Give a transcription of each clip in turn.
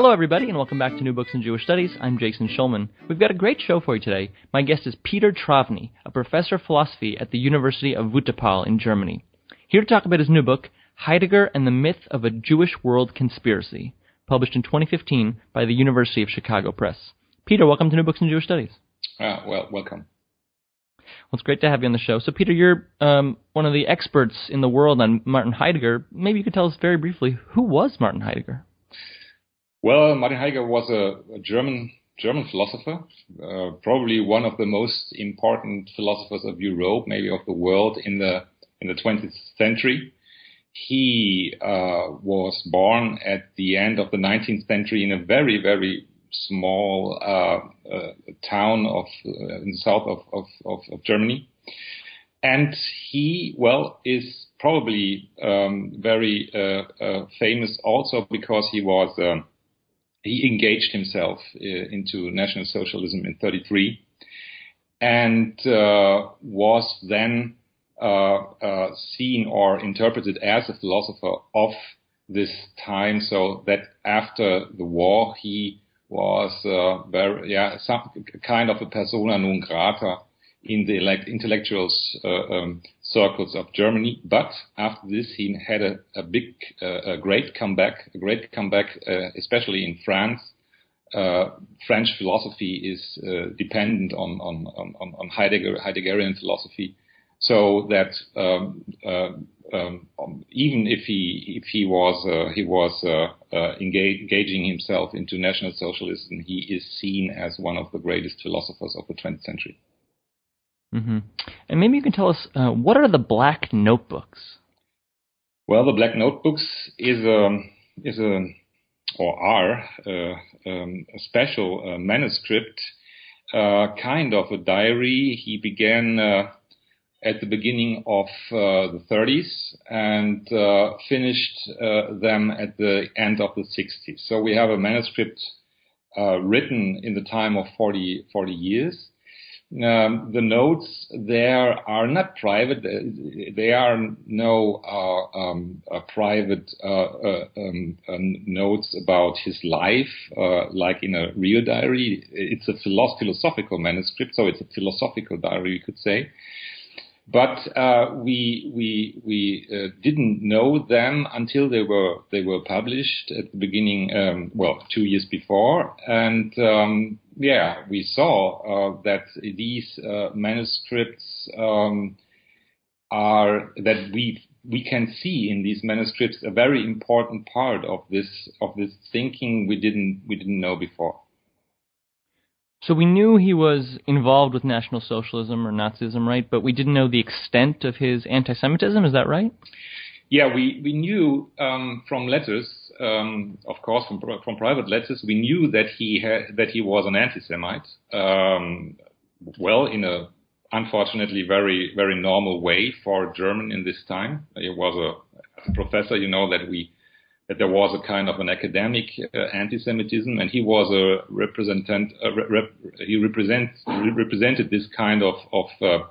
Hello, everybody, and welcome back to New Books in Jewish Studies. I'm Jason Schulman. We've got a great show for you today. My guest is Peter Trawny, a professor of philosophy at the University of Wuppertal in Germany. Here to talk about his new book, Heidegger and the Myth of a Jewish World Conspiracy, published in 2015 by the University of Chicago Press. Peter, welcome to New Books in Jewish Studies. Uh, well, welcome. Well, it's great to have you on the show. So, Peter, you're um, one of the experts in the world on Martin Heidegger. Maybe you could tell us very briefly who was Martin Heidegger? Well, Martin Heidegger was a, a German German philosopher, uh, probably one of the most important philosophers of Europe, maybe of the world in the in the 20th century. He uh, was born at the end of the 19th century in a very very small uh, uh town of uh, in the south of, of, of, of, Germany, and he well is probably um, very uh, famous also because he was um, he engaged himself uh, into National Socialism in 33 and uh, was then uh, seen or interpreted as a philosopher of this time. So that after the war, he was uh, very, yeah, some kind of a persona non grata in the elect- intellectuals uh, um, circles of Germany. But after this, he had a, a big, uh, a great comeback, a great comeback, uh, especially in France. Uh, French philosophy is uh, dependent on, on, on, on Heidegger, Heideggerian philosophy, so that um, uh, um, even if he if he was he was engage, engaging himself into National Socialism, he is seen as one of the greatest philosophers of the 20th century. Mm-hmm. And maybe you can tell us uh, what are the black notebooks? Well, the black notebooks is a is a or are uh, um, a special uh, manuscript, uh, kind of a diary. He began uh, at the beginning of the 30s and finished them at the end of the 60s. So we have a manuscript written in the time of 40, 40 years um, the notes there are not private. They are no uh, um, uh, private uh, um, um, notes about his life, uh, like in a real diary. It's a philosophical manuscript, so it's a philosophical diary, you could say but uh, we we we uh, didn't know them until they were they were published at the beginning. Um, well, two years before, and um, yeah, we saw uh, that these uh, manuscripts um, are that we we can see in these manuscripts a very important part of this of this thinking we didn't we didn't know before. So we knew he was involved with National Socialism or Nazism, right? But we didn't know the extent of his anti-Semitism. Is that right? Yeah, we we knew um, from letters, um, of course, from from private letters, we knew that he had that he was an anti-Semite. Um, well, in a unfortunately very very normal way for German in this time. He was a, a professor, you know, that we that there was a kind of an academic uh, anti-Semitism, and he was a representant. Uh, rep, he represent, represented this kind of of, uh,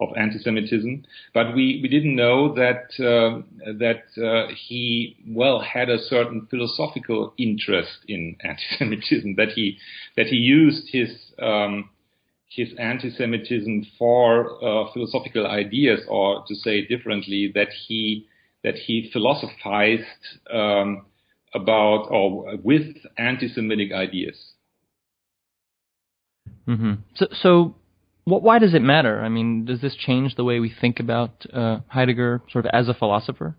of anti-Semitism, but we, we didn't know that uh, that uh, he well had a certain philosophical interest in anti-Semitism. That he that he used his um, his anti-Semitism for uh, philosophical ideas, or to say differently, that he that he philosophized um, about or with anti-Semitic ideas. Mm-hmm. So, so what, why does it matter? I mean, does this change the way we think about uh, Heidegger, sort of as a philosopher?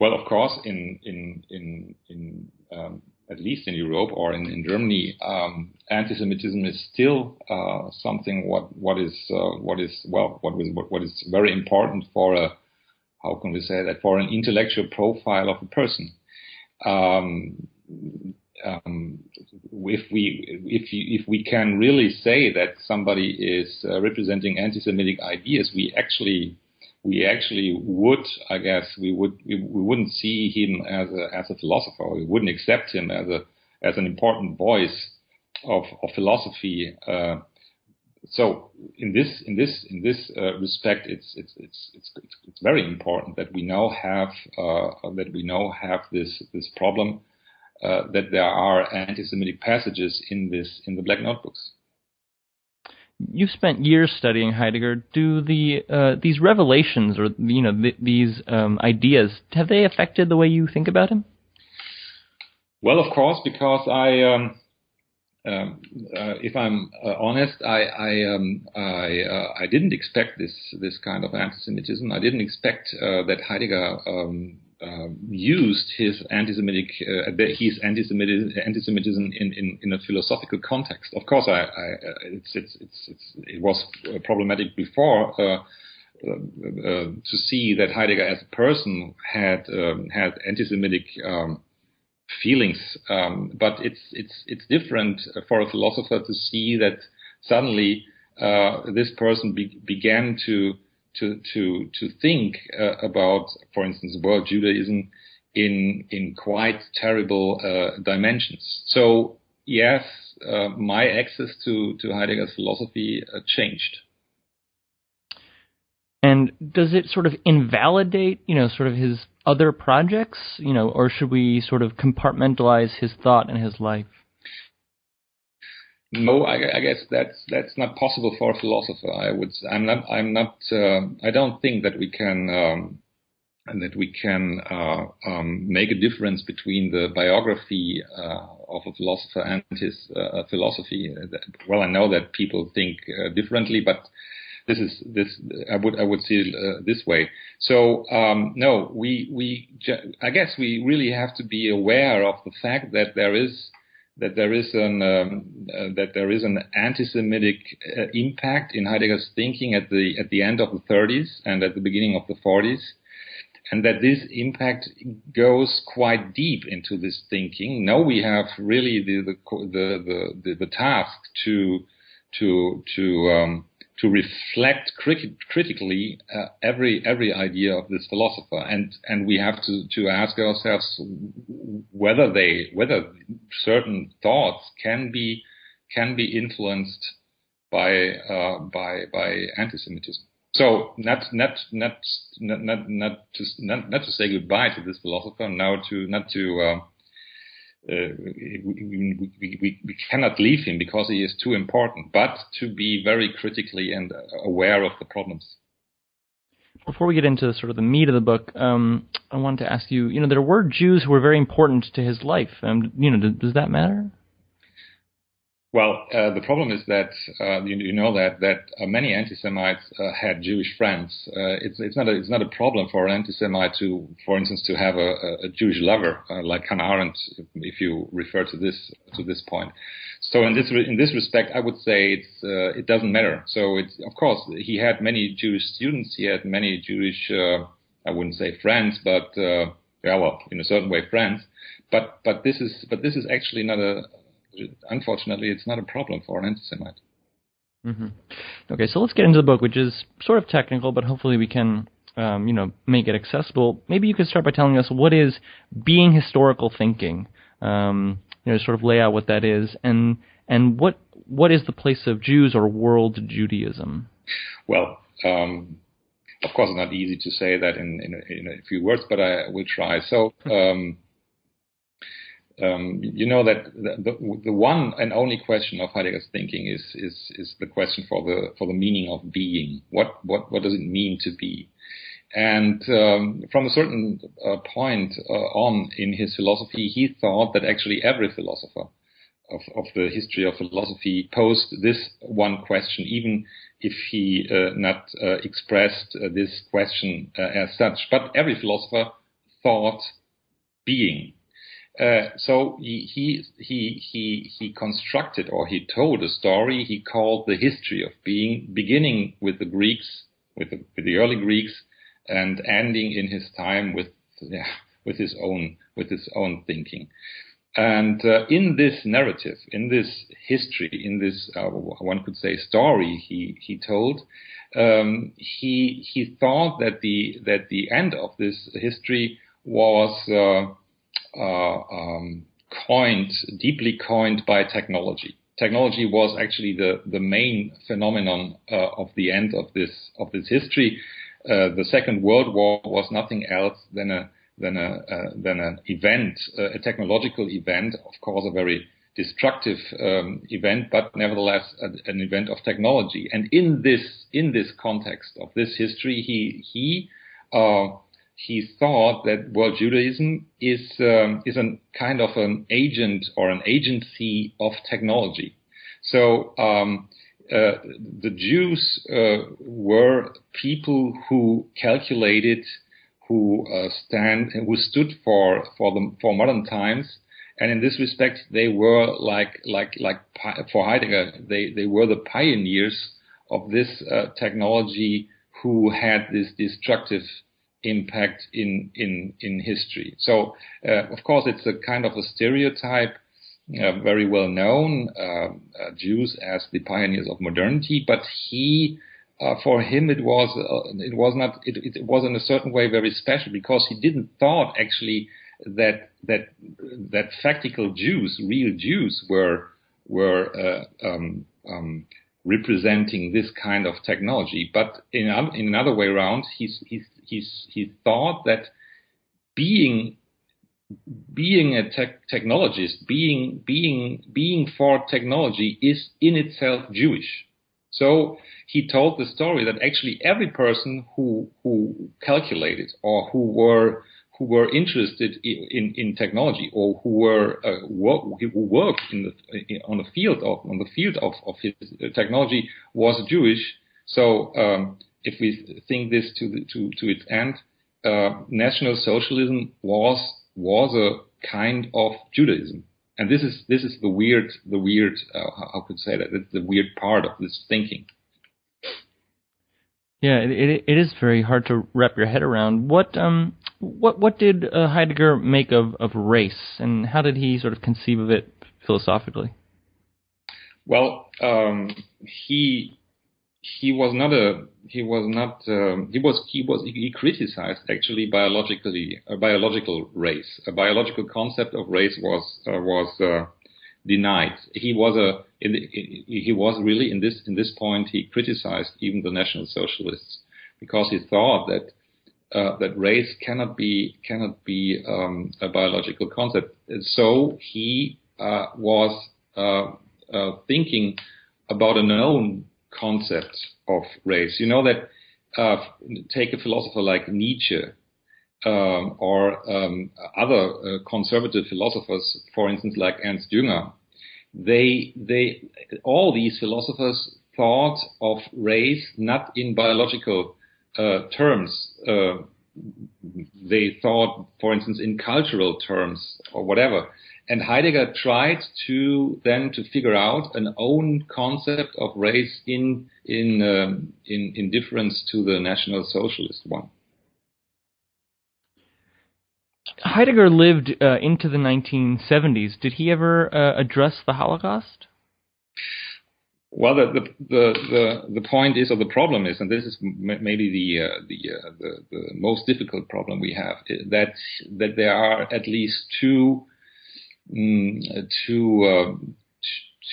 Well, of course, in in in in um, at least in Europe or in, in Germany, um, anti-Semitism is still uh, something what what is uh, what is well what was what, what is very important for a how can we say that for an intellectual profile of a person. um, um, if we if you, if we can really say that somebody is uh, representing anti-Semitic ideas, we actually we actually would, I guess, we would we, we wouldn't see him as a as a philosopher. We wouldn't accept him as a as an important voice of of philosophy. Uh, so in this in this in this uh, respect, it's, it's it's it's it's very important that we now have uh, that we now have this this problem uh, that there are anti-Semitic passages in this in the Black Notebooks. You've spent years studying Heidegger. Do the uh, these revelations, or you know, th- these um, ideas, have they affected the way you think about him? Well, of course, because I, um, um, uh, if I'm uh, honest, I I, um, I, uh, I, didn't expect this this kind of anti-Semitism. I didn't expect uh, that Heidegger um, um, used his anti-Semitic, uh, his anti-Semitism, anti-Semitism in, in, in, a philosophical context. Of course, I, I, it's, it's, it's, it was problematic before uh, uh, uh, to see that Heidegger as a person had um, had anti-Semitic um, feelings, um, but it's it's it's different for a philosopher to see that suddenly uh, this person be- began to to to to think uh, about, for instance, world Judaism in in quite terrible uh, dimensions. So yes, uh, my access to to Heidegger's philosophy uh, changed. And does it sort of invalidate, you know, sort of his other projects, you know, or should we sort of compartmentalize his thought and his life? No, I, I, guess that's that's not possible for a philosopher. I would, I'm not, I'm not, uh, I don't think that we can um, that we can uh, um, make a difference between the biography uh, of a philosopher and his uh, philosophy. Well, I know that people think uh, differently, but this is this I would I would see it uh, this way. So um, no, we we I guess we really have to be aware of the fact that there is that there is an um, uh, that there is an anti-Semitic uh, impact in Heidegger's thinking at the at the end of the 30s and at the beginning of the 40s, and that this impact goes quite deep into this thinking. Now we have really the the the the, the task to to to um, to reflect crit- critically uh, every every idea of this philosopher, and and we have to to ask ourselves whether they whether certain thoughts can be can be influenced by uh, by by anti-Semitism. So not not not not not not to not, not to say goodbye to this philosopher, now to not to uh, uh, we, we, we, cannot leave him because he is too important, but to be very critically and aware of the problems. Before we get into sort of the meat of the book, um, I wanted to ask you, you know, there were Jews who were very important to his life. Um, you know, does that matter? Well, uh, the problem is that uh, you, you, know that that uh, many anti-Semites uh, had Jewish friends. Uh, it's it's not a, it's not a problem for an anti-Semite to, for instance, to have a, a Jewish lover uh, like Hannah Arendt, if you refer to this to this point. So in this in this respect, I would say it's it doesn't matter. So it's of course he had many Jewish students. He had many Jewish I wouldn't say friends, but yeah, well, in a certain way, friends. But but this is but this is actually not a unfortunately, it's not a problem for an anti-Semite. Mm-hmm. Okay, so let's get into the book, which is sort of technical, but hopefully we can, um, you know, make it accessible. Maybe you could start by telling us what is being historical thinking. Um, you know, sort of lay out what that is, and and what what is the place of Jews or world Judaism? Well, um, of course, it's not easy to say that in in a, in a few words, but I will try. So. Um, you know that the, the, the, one and only question of Heidegger's thinking is, is, is the question for the, for the meaning of being. What, what, what does it mean to be? And um, from a certain uh, point uh, on in his philosophy, he thought that actually every philosopher of, of the history of philosophy posed this one question, even if he uh, not uh, expressed uh, this question uh, as such. But every philosopher thought being uh, so he, he he he he constructed or he told a story he called the history of being, beginning with the Greeks, with the, with the early Greeks, and ending in his time with yeah, with his own with his own thinking. And uh, in this narrative, in this history, in this uh, one could say story he he told, um, he he thought that the that the end of this history was uh, um, coined deeply coined by technology. Technology was actually the the main phenomenon uh, of the end of this of this history. Uh, the Second World War was nothing else than a than a uh, than an event, uh, a technological event, of course, a very destructive um, event, but nevertheless a, an event of technology. And in this in this context of this history, he he uh, he thought that world Judaism is um, is a kind of an agent or an agency of technology. So um, uh, the Jews uh, were people who calculated who uh, stand who stood for for the for modern times and in this respect they were like like like for Heidegger they they were the pioneers of this uh, technology who had this destructive impact in in in history. So uh, of course it's a kind of a stereotype uh, very well known uh, uh, Jews as the pioneers of modernity but he uh, for him it was uh, it was not it, it, was in a certain way very special because he didn't thought actually that that that factical Jews, real Jews, were were uh, um, um, representing this kind of technology. But in in another way around, he's he's he's he thought that being being a tech, technologist, being being being for technology is in itself Jewish. So he told the story that actually every person who who calculated or who were who were interested in, in technology or who were uh, work, who worked in the on the field of on the field of, of his technology was Jewish. So um, if we think this to the, to to its end, uh, National Socialism was was a kind of Judaism. And this is this is the weird the weird uh, how could say that the weird part of this thinking. Yeah, it, it, it is very hard to wrap your head around. What um what what did uh, Heidegger make of of race, and how did he sort of conceive of it philosophically? Well, um, he he was not a he was not um, he was he was he criticized actually biologically a biological race a biological concept of race was uh, was uh, denied he was a he was really in this in this point he criticized even the national socialists because he thought that uh, that race cannot be cannot be um, a biological concept so he uh, was uh, uh, thinking about a known concept of race. You know that uh, take a philosopher like Nietzsche um, or um, other uh, conservative philosophers, for instance, like Ernst Jünger. They, they, all these philosophers thought of race not in biological uh, terms. Uh, they thought, for instance, in cultural terms or whatever. And Heidegger tried to then to figure out an own concept of race in in um, in, in difference to the National Socialist one. Heidegger lived uh, into the 1970s. Did he ever uh, address the Holocaust? Well, the, the the the point is, or the problem is, and this is m- maybe the uh, the, uh, the the most difficult problem we have, that that there are at least two mm, two uh,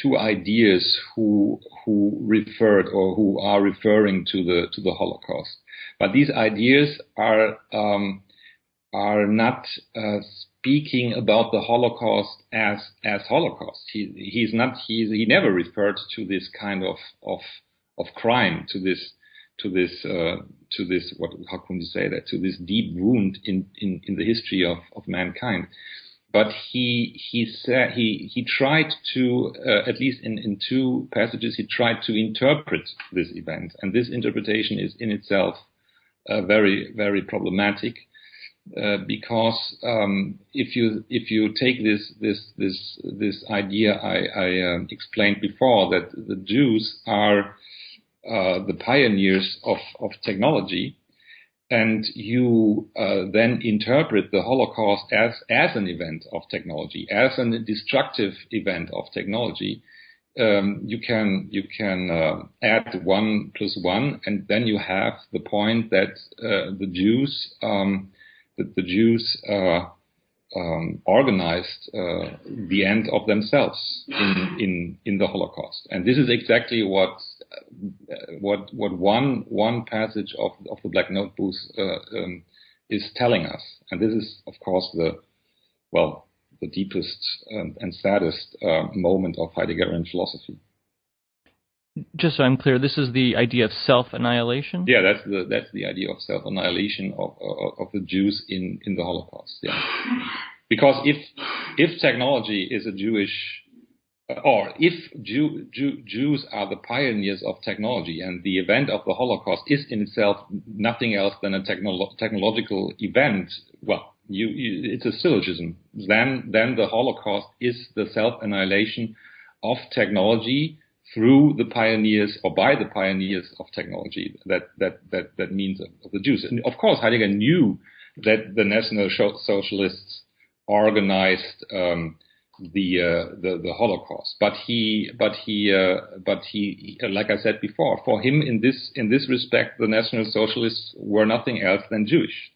two ideas who who referred or who are referring to the to the Holocaust. But these ideas are um, are not uh, speaking about the Holocaust as as Holocaust. He he's not he's, he never referred to this kind of of of crime to this to this uh, to this what how can you say that? To this deep wound in in, in the history of of mankind. But he he said he he tried to uh, at least in in two passages he tried to interpret this event. And this interpretation is in itself uh, very very problematic uh, because um, if you if you take this this this this idea I, I uh, explained before that the Jews are uh, the pioneers of of technology and you uh, then interpret the Holocaust as as an event of technology, as a destructive event of technology, um, you can you can uh, add one plus one, and then you have the point that uh, the Jews um, that the Jews uh, um, organized uh, the end of themselves in, in in the Holocaust, and this is exactly what uh, what what one one passage of of the Black Notebooks uh, um, is telling us, and this is of course the well the deepest and, and saddest uh, moment of Heideggerian philosophy. Just so I'm clear, this is the idea of self-annihilation. Yeah, that's the that's the idea of self-annihilation of of, of the Jews in in the Holocaust. Yeah, because if if technology is a Jewish uh, or if Jew, Jew, Jews are the pioneers of technology and the event of the Holocaust is in itself nothing else than a technolo- technological event, well, you, you, it's a syllogism. Then, then the Holocaust is the self-annihilation of technology through the pioneers or by the pioneers of technology. That that that that means of, the Jews. And of course, Heidegger knew that the National Socialists organized um, the, uh, the the Holocaust, but he but he uh, but he like I said before, for him in this in this respect, the National Socialists were nothing else than Jewish.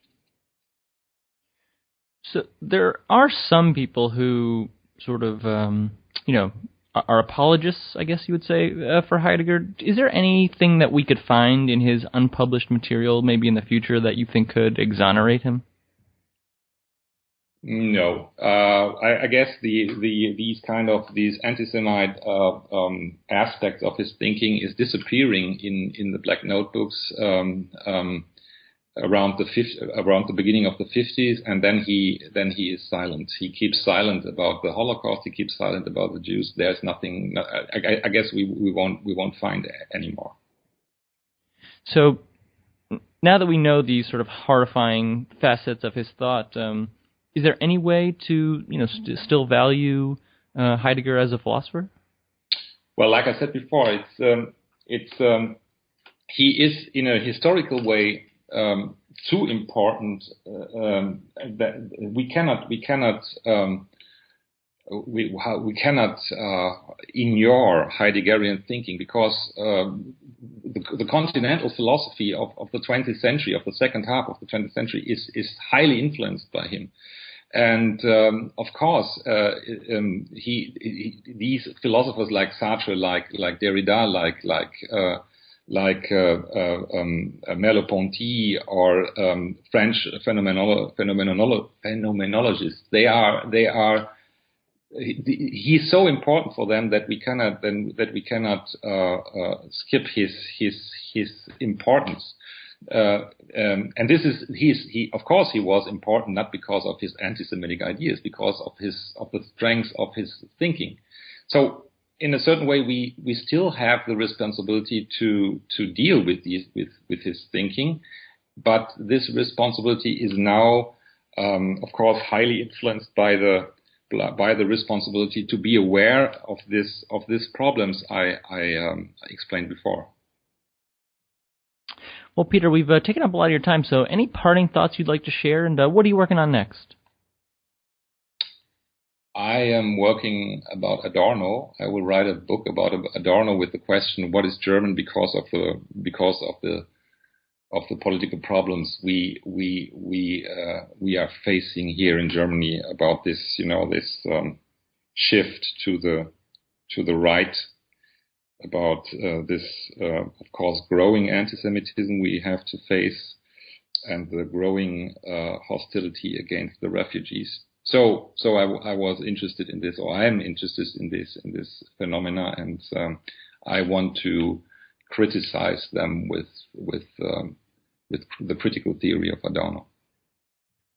So there are some people who sort of, um, you know, are apologists, I guess you would say, uh, for Heidegger. Is there anything that we could find in his unpublished material, maybe in the future, that you think could exonerate him? No, uh, I, I, guess the, the these kind of these anti-Semite uh, um, aspects of his thinking is disappearing in in the Black Notebooks. Um, um, around the 50, around the beginning of the 50s, and then he then he is silent. He keeps silent about the Holocaust. He keeps silent about the Jews. There's nothing. I, I guess we we won't we won't find anymore. So now that we know these sort of horrifying facets of his thought, um, is there any way to you know st- still value uh, Heidegger as a philosopher? Well, like I said before, it's um, it's um, he is in a historical way um, too important uh, um, that we cannot we cannot um, we, we cannot uh, ignore Heideggerian thinking because um, the, the, continental philosophy of, of, the 20th century, of the second half of the 20th century, is, is highly influenced by him. And um, of course, uh, um, he, he, these philosophers like Sartre, like like Derrida, like like uh, like uh, uh, um, uh, Merleau-Ponty or um, French phenomenolo- phenomenolo- phenomenologists. They are they are he's so important for them that we cannot that we cannot uh, uh, skip his his his importance. Uh, um, and this is he's he of course he was important not because of his anti-Semitic ideas, because of his of the strength of his thinking. So in a certain way, we, we still have the responsibility to, to deal with these, with, with his thinking. But this responsibility is now, um, of course, highly influenced by the, by the responsibility to be aware of this, of these problems I, I um, explained before. Well, Peter, we've uh, taken up a lot of your time, so any parting thoughts you'd like to share, and uh, what are you working on next? I am working about Adorno. I will write a book about Adorno with the question: What is German because of the because of the of the political problems we we we uh, we are facing here in Germany about this you know this um, shift to the to the right about uh, this uh, of course growing anti-Semitism we have to face and the growing uh, hostility against the refugees so so I, I, was interested in this, or I am interested in this in this phenomena, and um, I want to criticize them with with um, with the critical theory of Adorno.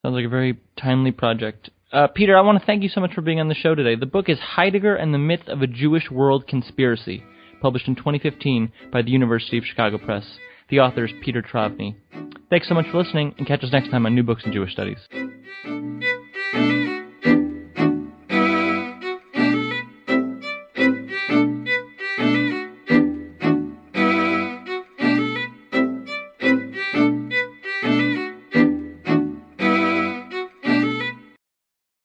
Sounds like a very timely project. Uh, Peter, I want to thank you so much for being on the show today. The book is Heidegger and the Myth of a Jewish World Conspiracy, published in 2015 by the University of Chicago Press. The author is Peter Trawny. Thanks so much for listening, and catch us next time on New Books in Jewish Studies.